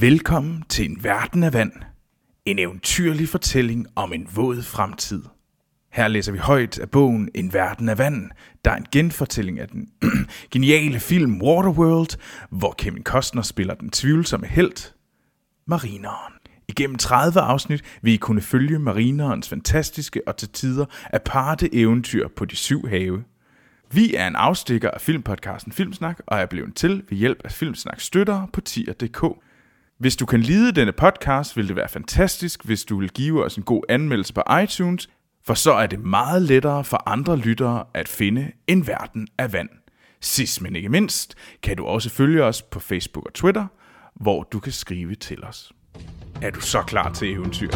Velkommen til en verden af vand. En eventyrlig fortælling om en våd fremtid. Her læser vi højt af bogen En verden af vand, der er en genfortælling af den geniale film Waterworld, hvor Kevin Costner spiller den tvivlsomme held, Marineren. Igennem 30 afsnit vil I kunne følge Marinerens fantastiske og til tider aparte eventyr på de syv have. Vi er en afstikker af filmpodcasten Filmsnak, og er blevet til ved hjælp af Filmsnak støttere på tier.dk. Hvis du kan lide denne podcast, vil det være fantastisk, hvis du vil give os en god anmeldelse på iTunes, for så er det meget lettere for andre lyttere at finde en verden af vand. Sidst men ikke mindst, kan du også følge os på Facebook og Twitter, hvor du kan skrive til os. Er du så klar til eventyr?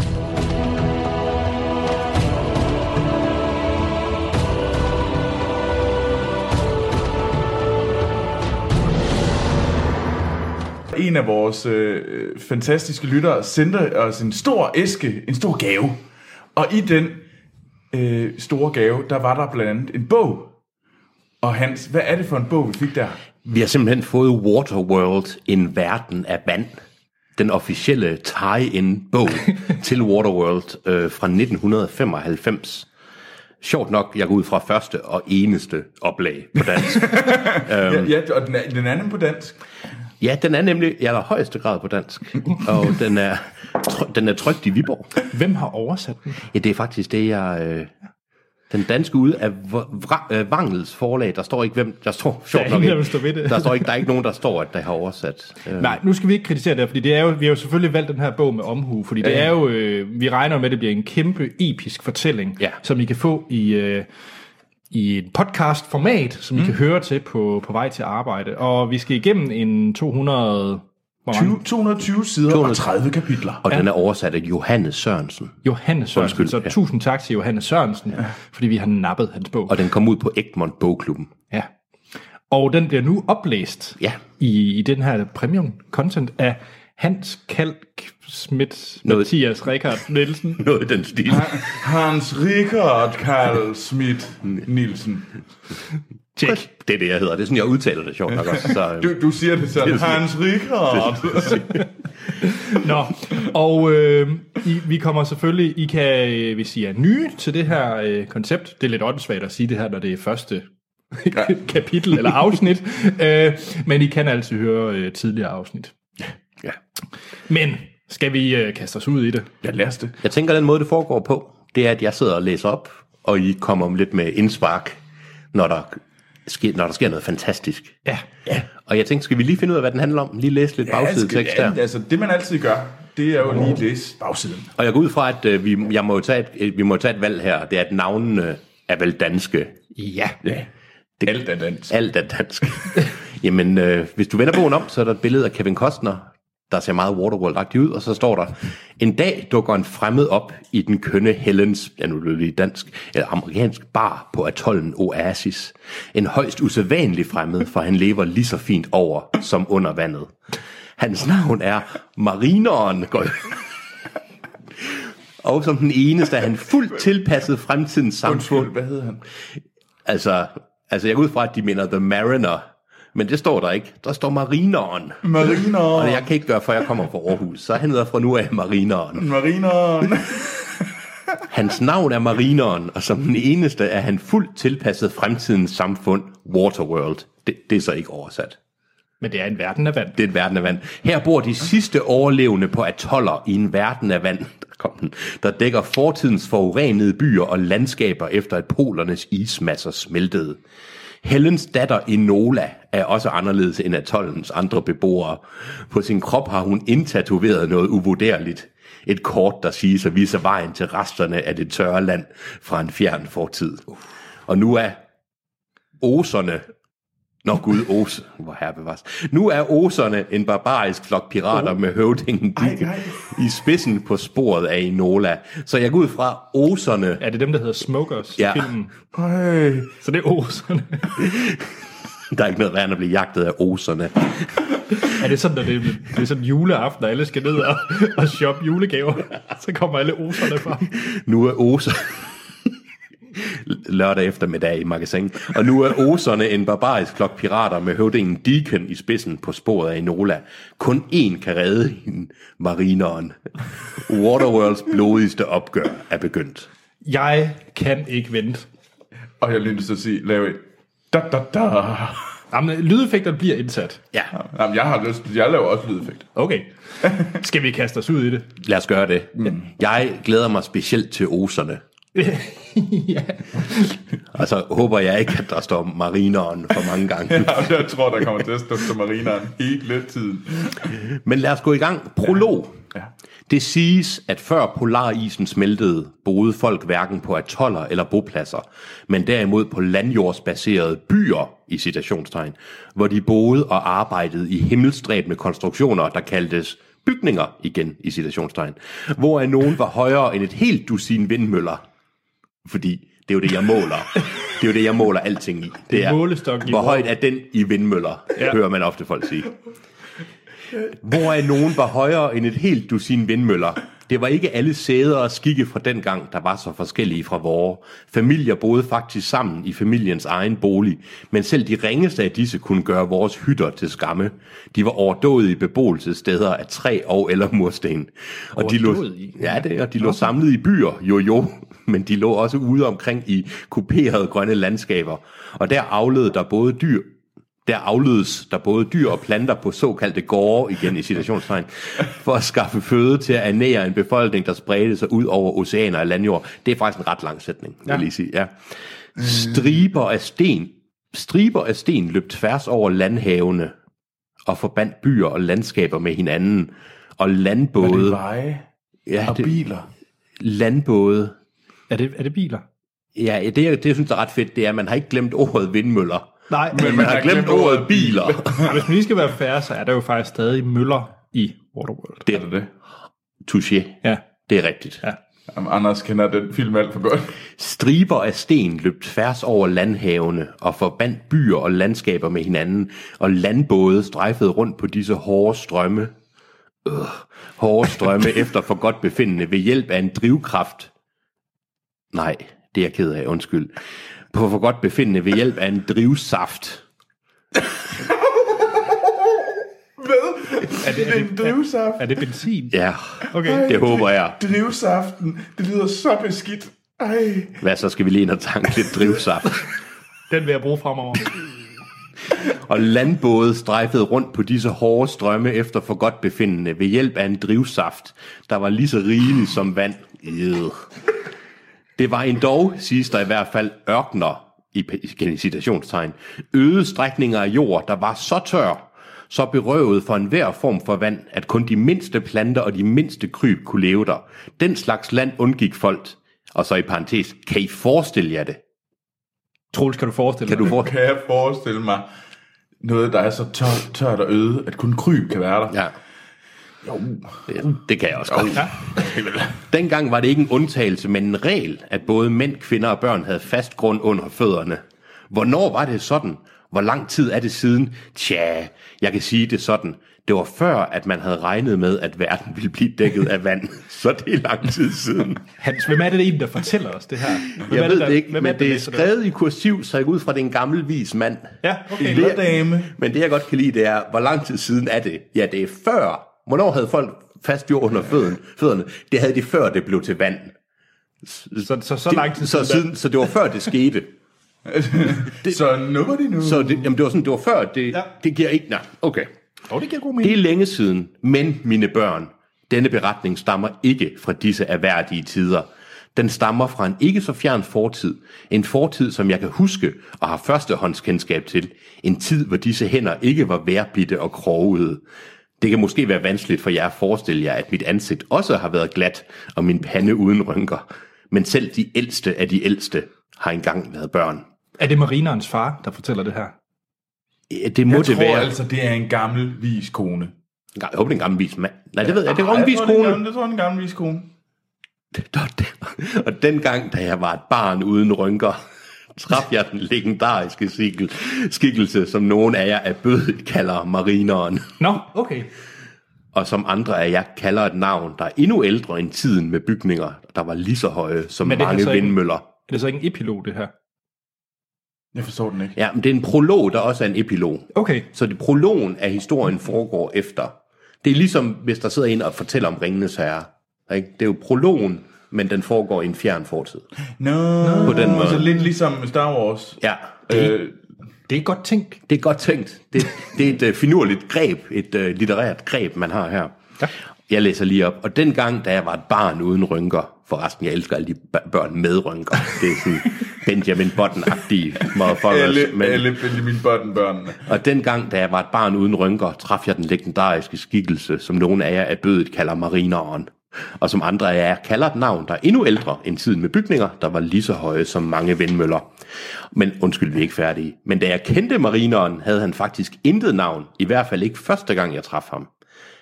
En af vores øh, fantastiske lyttere sendte os en stor æske, en stor gave. Og i den øh, store gave, der var der blandt andet en bog. Og Hans, hvad er det for en bog, vi fik der? Vi har simpelthen fået Waterworld, en verden af vand. Den officielle tie-in-bog til Waterworld øh, fra 1995. Sjovt nok, jeg går ud fra første og eneste oplag på dansk. Ja, ja og den den nemlig på dansk. Ja, den er nemlig i allerhøjeste grad på dansk. Og den er, den er trygt i Viborg. Hvem har oversat den? Ja, det er faktisk det, jeg... Øh, den danske ude af Vra- øh, Vangels forlag, der står ikke hvem, der står sjovt Der er nok ikke. ved det. Der står ikke, der er ikke nogen, der står, at der har oversat. Øh, Nej, nu skal vi ikke kritisere det, fordi det er jo, vi har jo selvfølgelig valgt den her bog med omhu, fordi det er jo, øh, vi regner med, at det bliver en kæmpe episk fortælling, Ja. som I kan få i, øh, i et podcast-format, som mm. I kan høre til på, på vej til arbejde. Og vi skal igennem en 200... Hvor mange? 20, 220 sider 200. og 30 kapitler. og ja. den er oversat af Johannes Sørensen. Johannes Sørensen. Undskyld, så ja. tusind tak til Johannes Sørensen, ja. fordi vi har nappet hans bog. Og den kom ud på Egmont Bogklubben. Ja. Og den bliver nu oplæst Ja. i, i den her premium content af Hans Kalk Schmidt Noget- Mathias Rikard Nielsen. Noget i den stil. Hans Richard Karl Schmidt Nielsen. Tjek. Det er det, jeg hedder. Det er sådan, jeg udtaler det sjovt nok også. Så, øh, Du, du siger det sådan- Hans Richard. Nå, og øh, I, vi kommer selvfølgelig, I kan, øh, hvis I er nye til det her øh, koncept, det er lidt åndssvagt at sige det her, når det er første kapitel eller afsnit, øh, men I kan altid høre øh, tidligere afsnit. Ja. Men skal vi øh, kaste os ud i det? Ja, lad os det. Jeg tænker, den måde, det foregår på, det er, at jeg sidder og læser op, og I kommer lidt med indspark, når der sker, når der sker noget fantastisk. Ja. Ja. Og jeg tænkte, skal vi lige finde ud af, hvad den handler om? Lige læse lidt bagsidetekst ja, der. altså, det man altid gør, det er jo lige at læse bagsiden. Og jeg går ud fra, at øh, vi, jeg må tage et, vi må tage et valg her. Det er, at navnene er vel danske. Ja. Ja. Det, Alt er dansk. Alt er dansk. Jamen, øh, hvis du vender bogen om, så er der et billede af Kevin Costner, der ser meget Waterworld-agtig ud, og så står der, en dag dukker en fremmed op i den kønne Helens, ja nu det dansk, eller amerikansk bar på atollen Oasis. En højst usædvanlig fremmed, for han lever lige så fint over som under vandet. Hans navn er Marineren. Går Og som den eneste er han fuldt tilpasset fremtidens samfund. Undskyld, hvad hedder han? Altså, altså jeg går ud fra, at de mener The Mariner, men det står der ikke. Der står Marineren. Mariner. Og jeg kan ikke gøre, for jeg kommer fra Aarhus. Så han hedder fra nu af Marineren. Mariner. Hans navn er Marineren, og som den eneste er han fuldt tilpasset fremtidens samfund, Waterworld. Det, det er så ikke oversat. Men det er en verden af vand. Det er et verden af vand. Her bor de sidste overlevende på atoller i en verden af vand, der, kom den, der dækker fortidens forurenede byer og landskaber efter at polernes ismasser smeltede. Hellens datter Enola er også anderledes end atollens andre beboere. På sin krop har hun indtatoveret noget uvurderligt. Et kort, der siges at vise vejen til resterne af det tørre land fra en fjern fortid. Og nu er oserne Nå gud, Ose, hvor herre bevares. Nu er Oserne en barbarisk flok pirater oh. med høvdingen ej. i spidsen på sporet af Enola. Så jeg går ud fra Oserne. Er det dem, der hedder Smokers Ja. filmen? Øj. Så det er oserne. Der er ikke noget værd at blive jagtet af Oserne. er det sådan, at det, det er sådan juleaften, og alle skal ned og, og shoppe julegaver? Så kommer alle oserne frem. Nu er Ose... lørdag eftermiddag i magasin. Og nu er oserne en barbarisk klok pirater med høvdingen Deacon i spidsen på sporet af Enola. Kun én kan redde hende, marineren. Waterworlds blodigste opgør er begyndt. Jeg kan ikke vente. Og jeg lytter til at sige, lave et da da da. Jamen, lydeffekterne bliver indsat. Ja, Jamen, jeg har lyst, jeg laver også lydeffekt. Okay. Skal vi kaste os ud i det? lad os gøre det. Jeg glæder mig specielt til oserne. Ja. Og så håber jeg ikke, at der står marineren for mange gange. Ja, jeg tror, der kommer til at stå marineren hele tiden. Men lad os gå i gang. Prolog. Ja. Det siges, at før polarisen smeltede, boede folk hverken på atoller eller bopladser, men derimod på landjordsbaserede byer, i citationstegn, hvor de boede og arbejdede i himmelstræbende konstruktioner, der kaldtes bygninger, igen i citationstegn, hvor nogen var højere end et helt dusin vindmøller. Fordi det er jo det, jeg måler. Det er jo det, jeg måler alting i. Det er målestokken i hvor højt er den i vindmøller, ja. Hører man ofte folk sige. Hvor er nogen var højere end et helt dusin vindmøller. Det var ikke alle sæder og skikke fra den gang, der var så forskellige fra vore. Familier boede faktisk sammen i familiens egen bolig, men selv de ringeste af disse kunne gøre vores hytter til skamme. De var overdådige beboelsessteder af træ og eller mursten. Og de lå, ja, det, og de lå samlet i byer, jo jo, men de lå også ude omkring i kuperede grønne landskaber. Og der aflede der både dyr, der afledes der både dyr og planter på såkaldte gårde, igen i citationstegn, for at skaffe føde til at ernære en befolkning, der spredte sig ud over oceaner og landjord. Det er faktisk en ret lang sætning, vil jeg lige sige. Ja. Striber af sten, striber af sten løb tværs over landhavene og forbandt byer og landskaber med hinanden. Og landbåde, veje ja, og det, biler. landbåde, Er det, er det biler? ja, det, jeg- det jeg synes er ret fedt, det er, at man har ikke glemt ordet vindmøller, Nej, men man har glemt ordet biler. hvis man lige skal være færre, så er der jo faktisk stadig møller i Waterworld. Det Er det det? Touché. Ja. Det er rigtigt. Ja. Jamen, Anders kender den film alt for godt. Striber af sten løb tværs over landhavene og forbandt byer og landskaber med hinanden, og landbåde strejfede rundt på disse hårde strømme. Øh, hårde strømme efter for godt befindende ved hjælp af en drivkraft. Nej, det er jeg ked af, undskyld. På for godt befindende ved hjælp af en drivsaft. Er det, er, Det en drivsaft. er det benzin? Ja, Okay. det håber jeg. Drivsaften. Det lyder så beskidt. Ej. Hvad så skal vi lige ind og tanke lidt drivsaft? Den vil jeg bruge fremover. og landbåde strejfede rundt på disse hårde strømme efter for godt befindende ved hjælp af en drivsaft, der var lige så rigelig som vand. Ugh. Det var en dog, siges der i hvert fald, ørkner, i, igen i citationstegn, øde strækninger af jord, der var så tør, så berøvet for enhver form for vand, at kun de mindste planter og de mindste kryb kunne leve der. Den slags land undgik folk. Og så i parentes, kan I forestille jer det? Troels, kan du forestille Kan dig du for... Kan jeg forestille mig noget, der er så tør, tørt og øde, at kun kryb kan være der? Ja. Jo. Det, det kan jeg også godt. Ja. Dengang var det ikke en undtagelse, men en regel, at både mænd, kvinder og børn havde fast grund under fødderne. Hvornår var det sådan? Hvor lang tid er det siden? Tja, jeg kan sige det sådan. Det var før, at man havde regnet med, at verden ville blive dækket af vand. Så det er lang tid siden. Hans, hvem er det egentlig, der fortæller os det her? Hvem Jeg er ved der, det ikke, hvem men der det er læser skrevet i kursiv, så jeg går ud fra, at det er en gammel vis mand. Ja, okay. Eller dame. Men det jeg godt kan lide, det er, hvor lang tid siden er det? Ja, det er før. Hvornår havde folk fast jord under fødderne? fødderne? Det havde de før, det blev til vand. Så, så, så lang tid Så, siden, så det var før, det skete. Så nu var det nu. Så det, jamen, det var sådan, det var før, det, ja. Det giver ikke... Nej, okay. Oh, det giver god Det mening. er længe siden, men mine børn, denne beretning stammer ikke fra disse erhverdige tider. Den stammer fra en ikke så fjern fortid. En fortid, som jeg kan huske og har førstehåndskendskab til. En tid, hvor disse hænder ikke var værbitte og krogede. Det kan måske være vanskeligt for jer at forestille jer, at mit ansigt også har været glat, og min pande uden rynker. Men selv de ældste af de ældste har engang været børn. Er det marinerens far, der fortæller det her? Ja, Det må jeg det tror være. altså, det er en gammel vis kone. Jeg håber, det er en gammel vis mand. Nej, det ved jeg. Det var en vis det er kone. gammel- Jeg tror, det er en gammel vis kone. Og dengang, da jeg var et barn uden rynker, traf jeg den legendariske skikkel, skikkelse, som nogen af jer af bød kalder marineren, Nå, okay. og som andre af jer kalder et navn, der er endnu ældre end tiden med bygninger, der var lige så høje som Men er mange altså ikke- vindmøller. Er det så ikke en epilog, det her? Jeg forstår den ikke. Ja, men det er en prolog, der også er en epilog. Okay. Så det prologen af historien foregår efter. Det er ligesom, hvis der sidder en og fortæller om Ringenes Herre. Ikke? Det er jo prologen, men den foregår i en fjern fortid. Nå, no, På den måde. Så lidt ligesom Star Wars. Ja, Øh, Det er godt tænkt. det er godt tænkt. Det, det er et uh, finurligt greb, et uh, litterært greb, man har her. Ja. Jeg læser lige op. Og dengang, da jeg var et barn uden rynker, forresten, jeg elsker alle de børn med rynker. Det er sådan Benjamin Button-agtige motherfuckers. alle, men- alle Benjamin Button-børnene. Og dengang, da jeg var et barn uden rynker, traf jeg den legendariske skikkelse, som nogle af jer af bødet kalder marineren. Og som andre af jer kalder et navn, der er endnu ældre end tiden med bygninger, der var lige så høje som mange vindmøller. Men undskyld, vi er ikke færdige. Men da jeg kendte marineren, havde han faktisk intet navn. I hvert fald ikke første gang, jeg traf ham.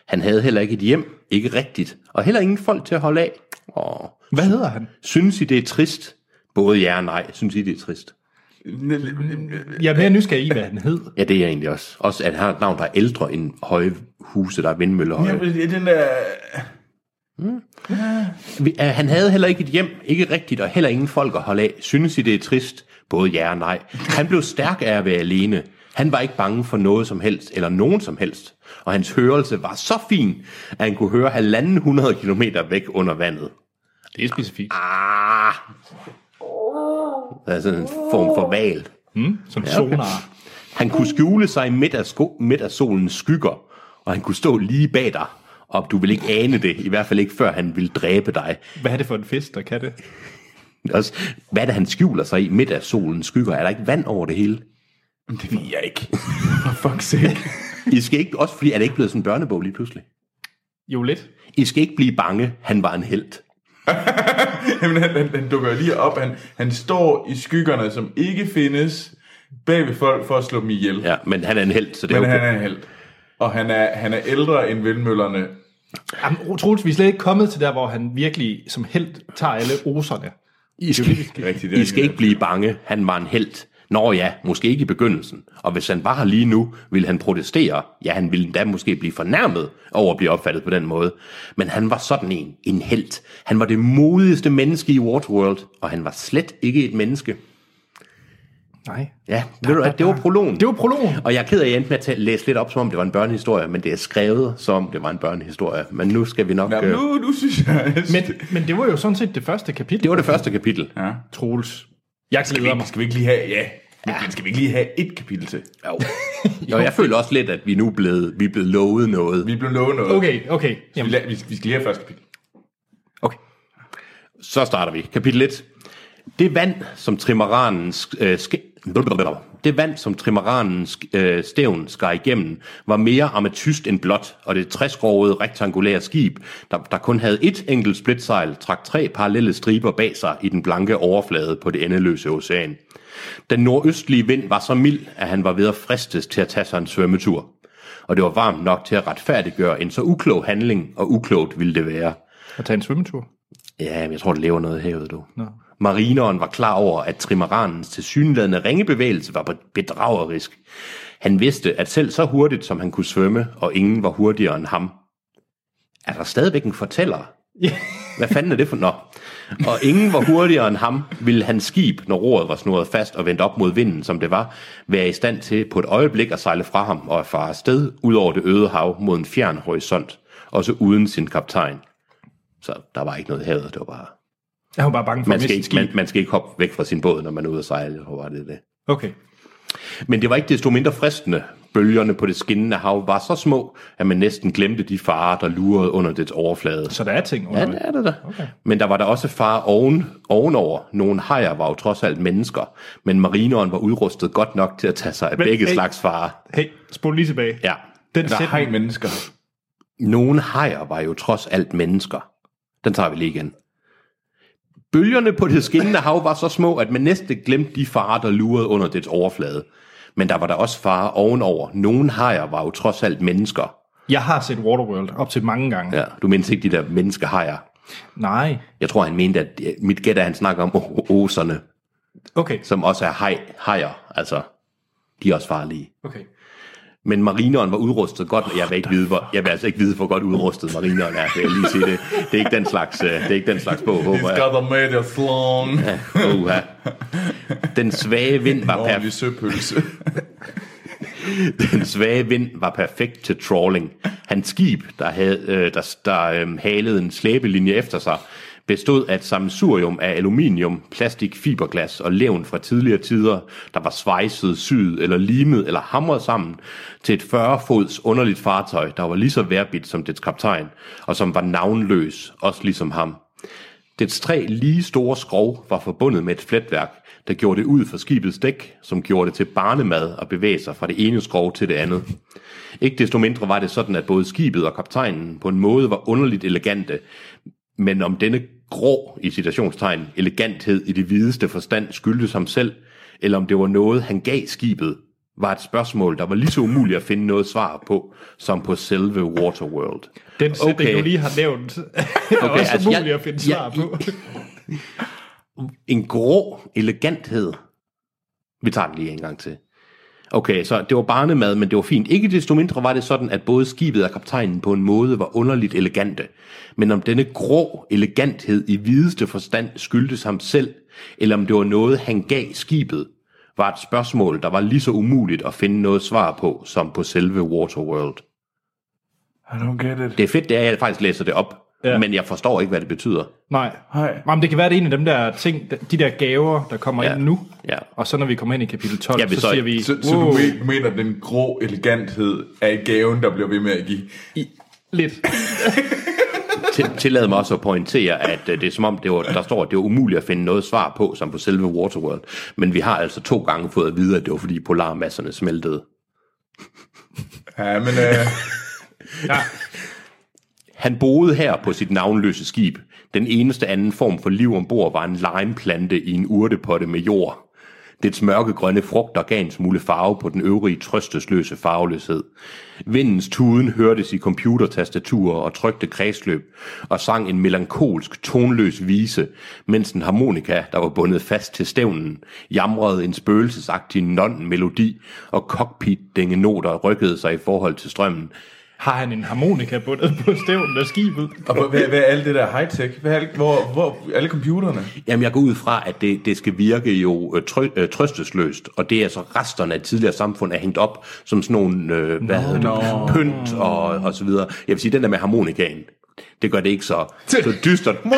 Han havde heller ikke et hjem, ikke rigtigt, og heller ingen folk til at holde af. Åh. Hvad hedder han? Synes I, det er trist? Både ja og nej. Synes I, det er trist? Jeg er mere nysgerrig i, hvad han hed. Ja, det er jeg egentlig også. Også at han har et navn, der er ældre end høje huse, der er vindmøller. Ja, Ja, men den der... han havde heller ikke et hjem, ikke rigtigt, og heller ingen folk at holde af. Synes I, det er trist? Både ja og nej. Han blev stærk af at være alene. Han var ikke bange for noget som helst, eller nogen som helst. Og hans hørelse var så fin, at han kunne høre halvanden hundrede kilometer væk under vandet. Det er specifikt. Ah! Det er sådan en form for val. Mm, som sonar. Han kunne skjule sig midt af, sko- midt af solens skygger, og han kunne stå lige bag dig. Og du vil ikke ane det, i hvert fald ikke før han vil dræbe dig. Hvad er det for en fisk, der kan det? Også, hvad er det, han skjuler sig i midt af solens skygger? Er der ikke vand over det hele? Det ved jeg ikke. For fuck's sake. I skal ikke, også fordi er det ikke blevet sådan en børnebog lige pludselig? Jo, lidt. I skal ikke blive bange, han var en held. Jamen, han, han, han dukker lige op. Han, han står i skyggerne, som ikke findes bag ved folk for at slå dem ihjel. Ja, men han er en held, så det er Men okay. han er en held. Og han er, han er ældre end vindmøllerne. Jamen, Troels, vi er slet ikke kommet til der, hvor han virkelig som held tager alle oserne. I skal, rigtigt, det er I skal ikke blive bange, han var en held. Nå ja, måske ikke i begyndelsen. Og hvis han var her lige nu, ville han protestere. Ja, han ville endda måske blive fornærmet over at blive opfattet på den måde. Men han var sådan en, en held. Han var det modigste menneske i Waterworld, og han var slet ikke et menneske. Nej. Ja, ved du hvad, det var prologen. Det var prologen. Og jeg er ked af, at jeg endte med at læse lidt op, som om det var en børnehistorie, men det er skrevet, som om det var en børnehistorie. Men nu skal vi nok... Ja, men øh, nu, nu synes jeg... Men, men det var jo sådan set det første kapitel. Det var det første kapitel. Ja. Troels. Jeg Skal vi, ikke, skal vi ikke lige have... Ja, men skal vi ikke lige have et kapitel til? Jo. Og jeg føler også lidt, at vi nu er blevet, vi er blevet lovet noget. Vi blev lovet noget. Okay, okay. Vi, Jamen, la- vi, vi skal lige have første kapitel. okay. Så starter vi. Kapitel 1. Det vand, som trimaranens øh, sk- det vand, som trimaranens øh, stævn skar igennem, var mere ametyst end blåt, og det træskrovede rektangulære skib, der, der kun havde et enkelt splitsejl, trak tre parallelle striber bag sig i den blanke overflade på det endeløse ocean. Den nordøstlige vind var så mild, at han var ved at fristes til at tage sig en svømmetur. Og det var varmt nok til at retfærdiggøre en så uklog handling, og uklogt ville det være. At tage en svømmetur. Ja, men jeg tror, det lever noget i havet, du. No. Marineren var klar over, at trimaranens tilsyneladende ringebevægelse var bedragerisk. Han vidste, at selv så hurtigt, som han kunne svømme, og ingen var hurtigere end ham. Er der stadigvæk en fortæller? Hvad fanden er det for noget? Og ingen var hurtigere end ham, ville hans skib, når roret var snurret fast og vendt op mod vinden, som det var, være i stand til på et øjeblik at sejle fra ham og fare afsted ud over det øde hav mod en fjern horisont, også uden sin kaptajn. Så der var ikke noget havet, det var bare... Jeg var bare bange for Man at skal, miste ikke, man, man skal ikke hoppe væk fra sin båd, når man er ude at sejle, og var det det. Okay. Men det var ikke desto mindre fristende. Bølgerne på det skinnende hav var så små, at man næsten glemte de farer, der lurede under dets overflade. Så der er ting under Ja, det. er det da. Okay. Men der var der også far oven, ovenover. Nogle hajer var jo trods alt mennesker, men marineren var udrustet godt nok til at tage sig af Men, begge hey. slags farer. Hey, spol lige tilbage. Ja. Den Der er hej mennesker. Nogle hajer var jo trods alt mennesker. Den tager vi lige igen. Bølgerne på det skinnende hav var så små, at man næsten glemte de farer, der lurede under dets overflade. Men der var der også farer ovenover. Nogle hajer var jo trods alt mennesker. jeg har set Waterworld op til mange gange. Ja, du mindes ikke de der menneskehajer. Nej. Jeg tror, han mente, at mit gæt er, at han snakker om oserne, Okay, som også er haj, hajer. Altså, de er også farlige. okay. Men marineren var udrustet godt, jeg vil, ikke vide, hvor, jeg vil altså ikke vide, hvor godt udrustet marineren er. Det, jeg lige sige det. det er ikke den slags, øh, det er ikke den slags bog, håber jeg. got a made of long. Uha. Den svage vind var perfekt. Søpølse. Den svage vind var perfekt til trawling. Hans skib, der, havde, øh, der, der øh, halede en slæbelinje efter sig, bestod af et sammensurium af aluminium, plastik, fiberglas og levn fra tidligere tider, der var svejset, syet eller limet eller hamret sammen til et 40-fods underligt fartøj, der var lige så værbit som dets kaptajn, og som var navnløs, også ligesom ham. Dets tre lige store skrov var forbundet med et fletværk, der gjorde det ud for skibets dæk, som gjorde det til barnemad at bevæge sig fra det ene skrov til det andet. Ikke desto mindre var det sådan, at både skibet og kaptajnen på en måde var underligt elegante, men om denne grå, i citationstegn, eleganthed i det videste forstand skyldtes ham selv, eller om det var noget, han gav skibet, var et spørgsmål, der var lige så umuligt at finde noget svar på, som på selve Waterworld. Den sætning, Okay. du lige har nævnt, er okay, også altså, altså, muligt jeg- at finde jeg- svar på. En grå eleganthed. Vi tager den lige en gang til. Okay, så det var barnemad, men det var fint. Ikke desto mindre var det sådan, at både skibet og kaptajnen på en måde var underligt elegante. Men om denne grå eleganthed i videste forstand skyldtes ham selv, eller om det var noget, han gav skibet, var et spørgsmål, der var lige så umuligt at finde noget svar på, som på selve Waterworld. I don't get it. Det er fedt, det er, at jeg faktisk læser det op. Ja. men jeg forstår ikke, hvad det betyder. Nej. Hej. Jamen, det kan være, det er en af dem der ting, de der gaver, der kommer Ja. ind nu. Ja. Og så når vi kommer ind i kapitel 12, Ja, så, så- siger vi, Så, så du men- du mener, at den grå eleganthed er i gaven, der bliver ved med at give? I, lidt. Til, tillad mig også at pointere, at øh, det er som om, det var, der står, at det var umuligt at finde noget svar på, som på selve Waterworld. Men vi har altså to gange fået at vide, at det var fordi polarmasserne smeltede. Ja, men øh, Ja. Han boede her på sit navnløse skib. Den eneste anden form for liv ombord var en limeplante i en urtepotte med jord. Dets mørkegrønne frugter gav en smule farve på den øvrige trøstesløse farveløshed. Vindens tuden hørtes i computertastaturer og trykte kredsløb, og sang en melankolsk, tonløs vise, mens en harmonika, der var bundet fast til stævnen, jamrede en spøgelsesagtig non-melodi, og cockpit-dingenoter rykkede sig i forhold til strømmen. Har han en harmonika bundet på stævnen af skibet? og hvad, hvad, er alt det der high-tech? Hvad er alt, hvor, hvor alle computerne? Jamen, jeg går ud fra, at det, det skal virke jo øh, trø, øh, trøstesløst, og det er altså resterne af tidligere samfund er hængt op som sådan nogle, øh, hvad hedder det, pynt og, og så videre. Jeg vil sige, den der med harmonikaen, det gør det ikke så, så dystert.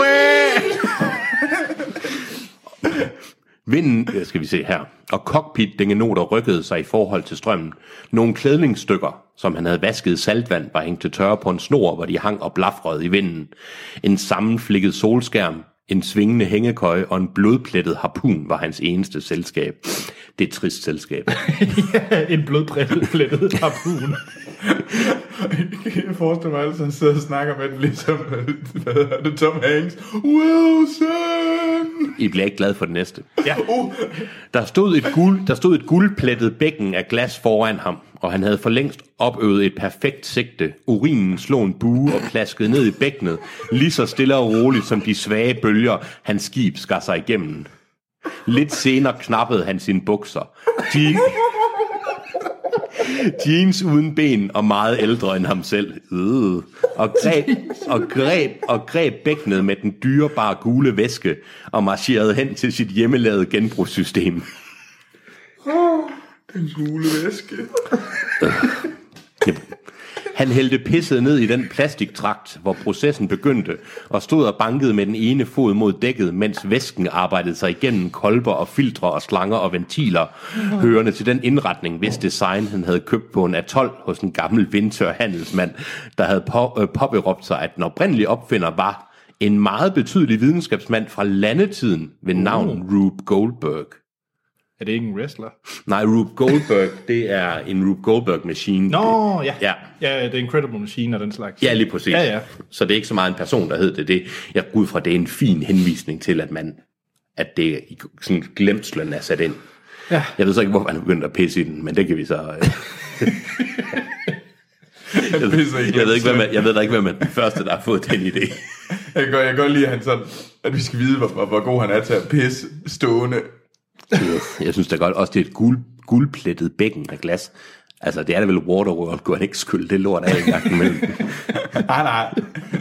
Vinden, øh, skal vi se her, og cockpit dingenoter rykkede sig i forhold til strømmen. Nogle klædningsstykker, som han havde vasket saltvand, var hængt til tørre på en snor, hvor de hang og blafrede i vinden. En sammenflikket solskærm, en svingende hængekøje og en blodplettet harpun var hans eneste selskab. Det er et trist selskab. en blodplettet harpun. Jeg forestiller mig altid, at han sidder og snakker med den, ligesom, hvad hedder det, Tom Hanks. Wilson! I bliver ikke glad for det næste. Ja. Der stod, et guld, der stod et guldplettet bækken af glas foran ham, og han havde for længst opøvet et perfekt sigte. Urinen slog en bue og plaskede ned i bækkenet, lige så stille og roligt som de svage bølger, hans skib skar sig igennem. Lidt senere knappede han sine bukser. De... Jeans uden ben og meget ældre end ham selv. Øh. Og, greb, og, greb, og greb bækkenet med den dyrebare gule væske og marcherede hen til sit hjemmelavede genbrugssystem. Den gule væske. Han hældte pisset ned i den plastiktrakt, hvor processen begyndte, og stod og bankede med den ene fod mod dækket, mens væsken arbejdede sig igennem kolber og filtre og slanger og ventiler, hørende til den indretning, hvis design han havde købt på en atol hos en gammel vindtør handelsmand, der havde på, øh, påberåbt sig, at den oprindelige opfinder var en meget betydelig videnskabsmand fra landetiden ved navn Rube Goldberg. Er det ikke en wrestler? Nej, Rube Goldberg, det er en Rube Goldberg-maskine. Nå, ja. Ja. Ja, det er Incredible Machine og den slags. Ja, lige præcis. Ja, ja. Så det er ikke så meget en person, der hed det. det jeg går ud fra, det er en fin henvisning til, at man at det er i sådan glemslen er sat ind. Ja. Jeg ved så ikke, hvorfor han begyndte at pisse i den, men det kan vi så... øh. jeg, pisser i jeg, ved ikke, hvem er, jeg ved da ikke, hvem er den første, der har fået den idé. Jeg kan, godt- jeg lide, at, han sådan, at vi skal vide, hvor, hvor, hvor god han er til at pisse stående. Jeg synes da godt, også det er et guld, guldplettet bækken af glas. Altså, det er da vel Waterworld, kunne han ikke skylde det lort af en gang imellem. Nej, nej.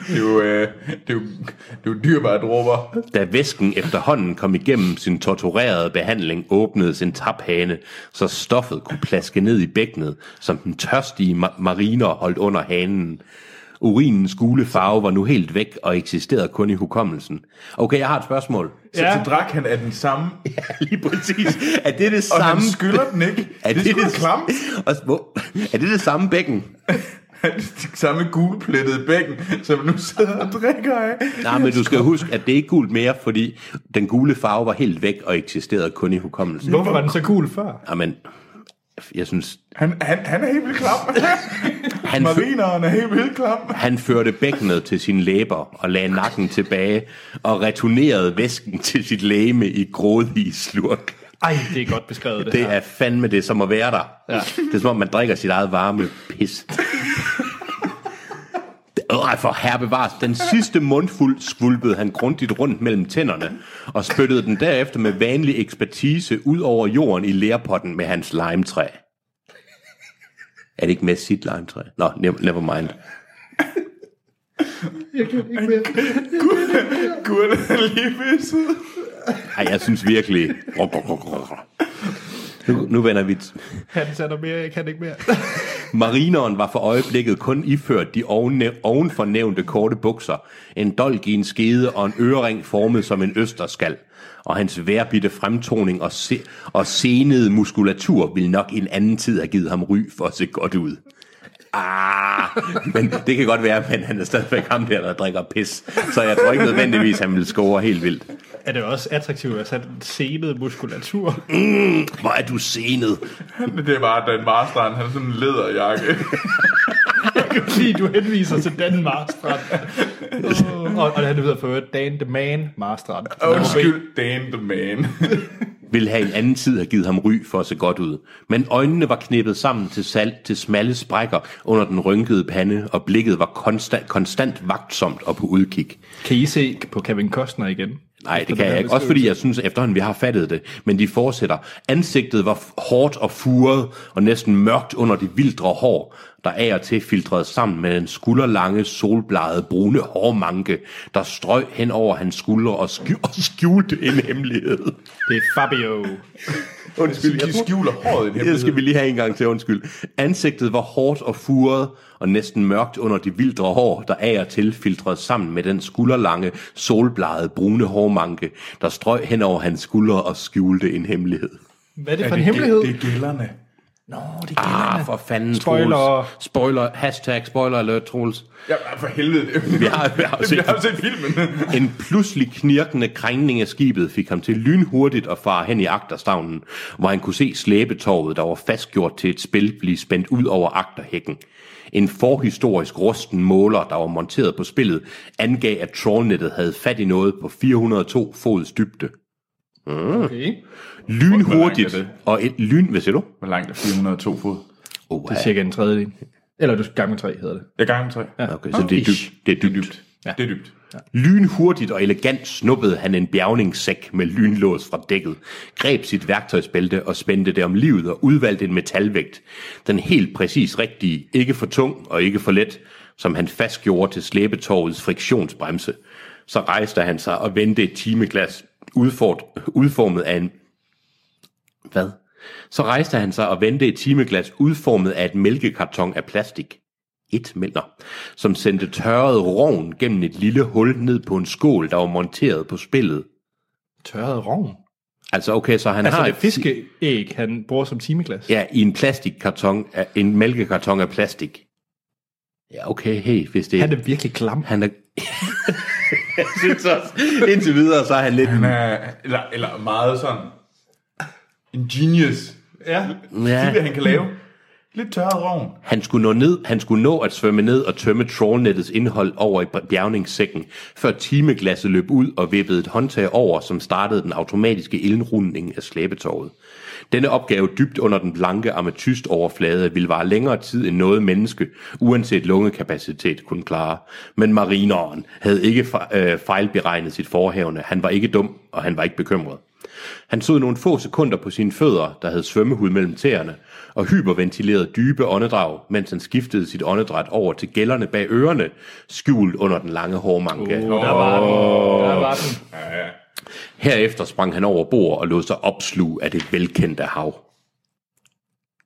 Det er jo, øh, det er jo, det er jo dyrbare dråber. Da væsken efterhånden kom igennem sin torturerede behandling, åbnedes en taphane, så stoffet kunne plaske ned i bækkenet, som den tørstige ma- mariner holdt under hanen. Urinens gule farve var nu helt væk og eksisterede kun i hukommelsen. Okay, jeg har et spørgsmål. Så, Ja. så drak han af den samme, Ja, lige præcis. Er det det og samme? han skylder den ikke. Er det er det, det, klamt. Og hvor- er det det samme bækken? Det samme gulplettede bækken, som nu sidder og drikker af. Nej, men du skal huske, at det ikke er gult mere, fordi den gule farve var helt væk og eksisterede kun i hukommelsen. Hvorfor var den så cool før? Jamen, jeg synes, Han, han, han er helt vildt klam. han, Marineren er helt vildt klam. han førte bækkenet til sine læber og lagde nakken tilbage og returnerede væsken til sit læme i grådige slurk. Ej, det er godt beskrevet, det, Det her. er fandme det, som at være der. Ja. Det er som om, man drikker sit eget varme pis. Øh, for herre bevares. Den sidste mundfuld skvulpede han grundigt rundt mellem tænderne, og spyttede den derefter med vanlig ekspertise ud over jorden i lærpotten med hans limetræ. Er det ikke med sit limetræ? Nå, never, never mind. Gud, han er lige pisset. Ej, jeg synes virkelig... Nu, nu vender vi... Han sætter mere, jeg kan ikke mere. Marineren var for øjeblikket kun iført de oven, ovenfor nævnte korte bukser, en dolk i en skede og en ørering formet som en østerskal. Og hans værbitte fremtoning og, se, og senede muskulatur ville nok en anden tid have givet ham ry for at se godt ud. Ah, men det kan godt være, men han er stadigvæk ham der, der drikker pis. Så jeg tror ikke nødvendigvis, han vil score helt vildt er det også attraktivt at sætte senet muskulatur? Hvor er du senet? Det er bare Dan Marstrand, han har sådan en læderjakke. Fordi du henviser til Dan Marstrand. Oh, og, og han hedder for øvrigt Dan the Man Marstrand. Undskyld, Dan the man. ville have en anden tid have givet ham ry for at se godt ud. Men øjnene var knippet sammen til, sal, til smalle sprækker under den rynkede pande, og blikket var konstant, konstant vagtsomt og på udkig. Kan I se på Kevin Costner igen? Nej, det kan jeg ikke. Også fordi jeg synes efterhånden, vi har fattet det. Men de fortsætter. Ansigtet var hårdt og furet, og næsten mørkt under de vildre hår, der af og til filtrede sammen med den skulderlange, solbladede, brune hårmanke, der strøg hen over hans skuldre og, sky- og skjulte en hemmelighed. Det er Fabio. Undskyld, De skjuler håret i en Det hemmelighed. skal vi lige have en gang til, undskyld. Ansigtet var hårdt og furet, og næsten mørkt under de vildre hår, der af og til filtrede sammen med den skulderlange, solbladede, brune hårmanke, der strøg hen over hans skuldre og skjulte en hemmelighed. Hvad er det Er for en det, hemmelighed? det, det er gælderne. Nå, det er gælderne. Ah, for fanden, Spoiler. Troels. Spoiler. Hashtag spoiler alert, Troels. Ja, for helvede. Vi har, vi har, Vi set, har set filmen. En pludselig knirkende krængning af skibet fik ham til lynhurtigt at fare hen i agterstavnen, hvor han kunne se slæbetorvet, der var fastgjort til et spil, blive spændt ud over agterhækken. En forhistorisk rusten måler, der var monteret på spillet, angav, at trålnettet havde fat i noget på 402 fods dybde. Okay. Lynhurtigt, og et lyn, hvad siger du? Hvor langt er 402 fod? Oh, Det er cirka en tredjedel. Eller du gange tre hedder det. Jeg gange tre. Ja. okay, så det er dybt. Det er dybt. Ja. Det er dybt. Lynhurtigt og elegant snuppede han en bjergningssæk med lynlås fra dækket, greb sit værktøjsbælte og spændte det om livet og udvalgte en metalvægt. Den helt præcis rigtige, ikke for tung og ikke for let, som han fastgjorde til slæbetorvets friktionsbremse. Så rejste han sig og vendte et timeglas udford, udformet af en... Hvad? Så rejste han sig og vendte et timeglas udformet af et mælkekarton af plastik et mælker, som sendte tørret rovn gennem et lille hul ned på en skål, der var monteret på spillet. Tørret rovn. Altså okay, så han Altså har det fiskeæg, han bruger som timeglas. Ja, i en plastikkarton, af- en mælkekarton af plastik. Ja, okay, hey, hvis det Han er virkelig klam. Han er... Jeg synes også, indtil videre, så er han lidt... Han er, eller, eller meget sådan, en genius. Ja. Ja. Det, han kan lave. Lidt tørret rovn. Han skulle, nå ned, han skulle nå at svømme ned og tømme trålnettets indhold over i bjergningssækken, før timeglasset løb ud og vippede et håndtag over, som startede den automatiske indrunding af slæbetorvet. Denne opgave dybt under den blanke ametystoverflade ville vare længere tid end noget menneske, uanset lungekapacitet, kunne klare. Men marineren havde ikke øh, fejlberegnet sit forhævne. Han var ikke dum, og han var ikke bekymret. Han stod nogle få sekunder på sine fødder, der havde svømmehud mellem tæerne, og hyperventilerede dybe åndedrag, mens han skiftede sit åndedræt over til gælderne bag ørerne, skjult under den lange hårmanke. Oh, der var den. Der var den. Herefter sprang han over bord og lod sig opsluge af det velkendte hav.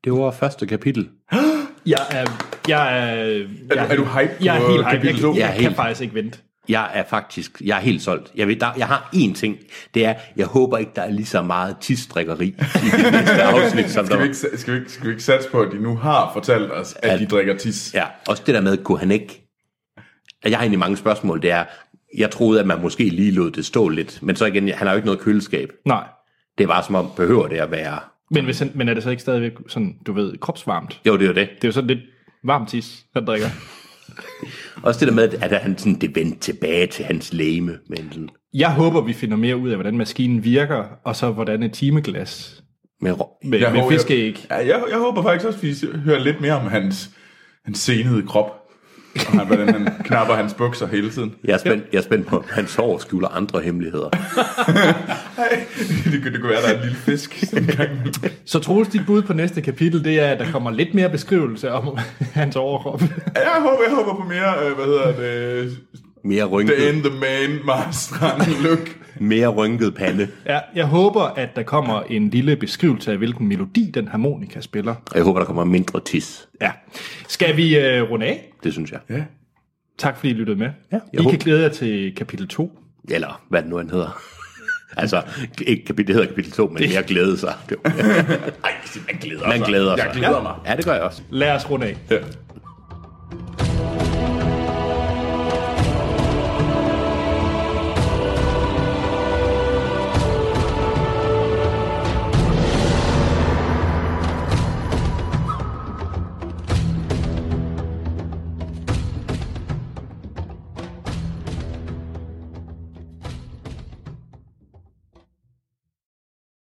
Det var første kapitel. Jeg er... Jeg er, jeg, Er, du- er du hype jeg er helt hype. Jeg, 2? jeg, Jeg er jeg kan faktisk ikke vente. Jeg er faktisk, jeg er helt solgt. Jeg, ved, der, jeg har én ting, det er, jeg håber ikke, der er lige så meget tidsdrikkeri i det næste afsnit, som Skal vi, var. ikke, skal, vi ikke, skal vi ikke satse på, at de nu har fortalt os, at, At- de drikker tis? Ja, også det der med, kunne han ikke... Jeg har egentlig mange spørgsmål, det er, jeg troede, at man måske lige lod det stå lidt, men så igen, han har jo ikke noget køleskab. Nej. Det er bare som om, behøver det at være... Men, hvis han, men er det så ikke stadigvæk sådan, du ved, kropsvarmt? Jo, det er jo det. Det er jo sådan lidt varmt tis, han drikker. Også det der med, at han sådan, det vendte tilbage til hans læme. Men sådan, Jeg håber, vi finder mere ud af, hvordan maskinen virker, og så hvordan et timeglas med, med, Jeg med håber- fiskeæg. Ja, jeg, jeg håber faktisk også, at vi hører lidt mere om hans, hans senede krop. Og han, hvordan han knapper hans bukser hele tiden. jeg, er spændt, jeg er spændt på, om hans hår skjuler andre hemmeligheder. Det, kunne- det kunne være, der er en lille fisk. engang. Så Troels, dit bud på næste kapitel, det er, at der kommer lidt mere beskrivelse om hans overkrop. jeg, håber, jeg håber på mere, øh, hvad hedder det, Mere The rynket, in the man, Mars look. Mere rynket pande. Ja, jeg håber, at der kommer en lille beskrivelse af, hvilken melodi den harmonika spiller. Og jeg håber, der kommer mindre tis. Ja. Skal vi øh, runde af? Det synes jeg. Ja. Tak fordi I lyttede med. Ja, I jeg håber- kan glæde jer til kapitel 2. Eller hvad det nu han hedder. altså, ikke kapitel, det hedder kapitel 2, men mere glæde sig. Det var- Ej, man glæder Man sig. glæder sig. Jeg glæder mig. Ja, det gør jeg også. Lad os runde af. Ja.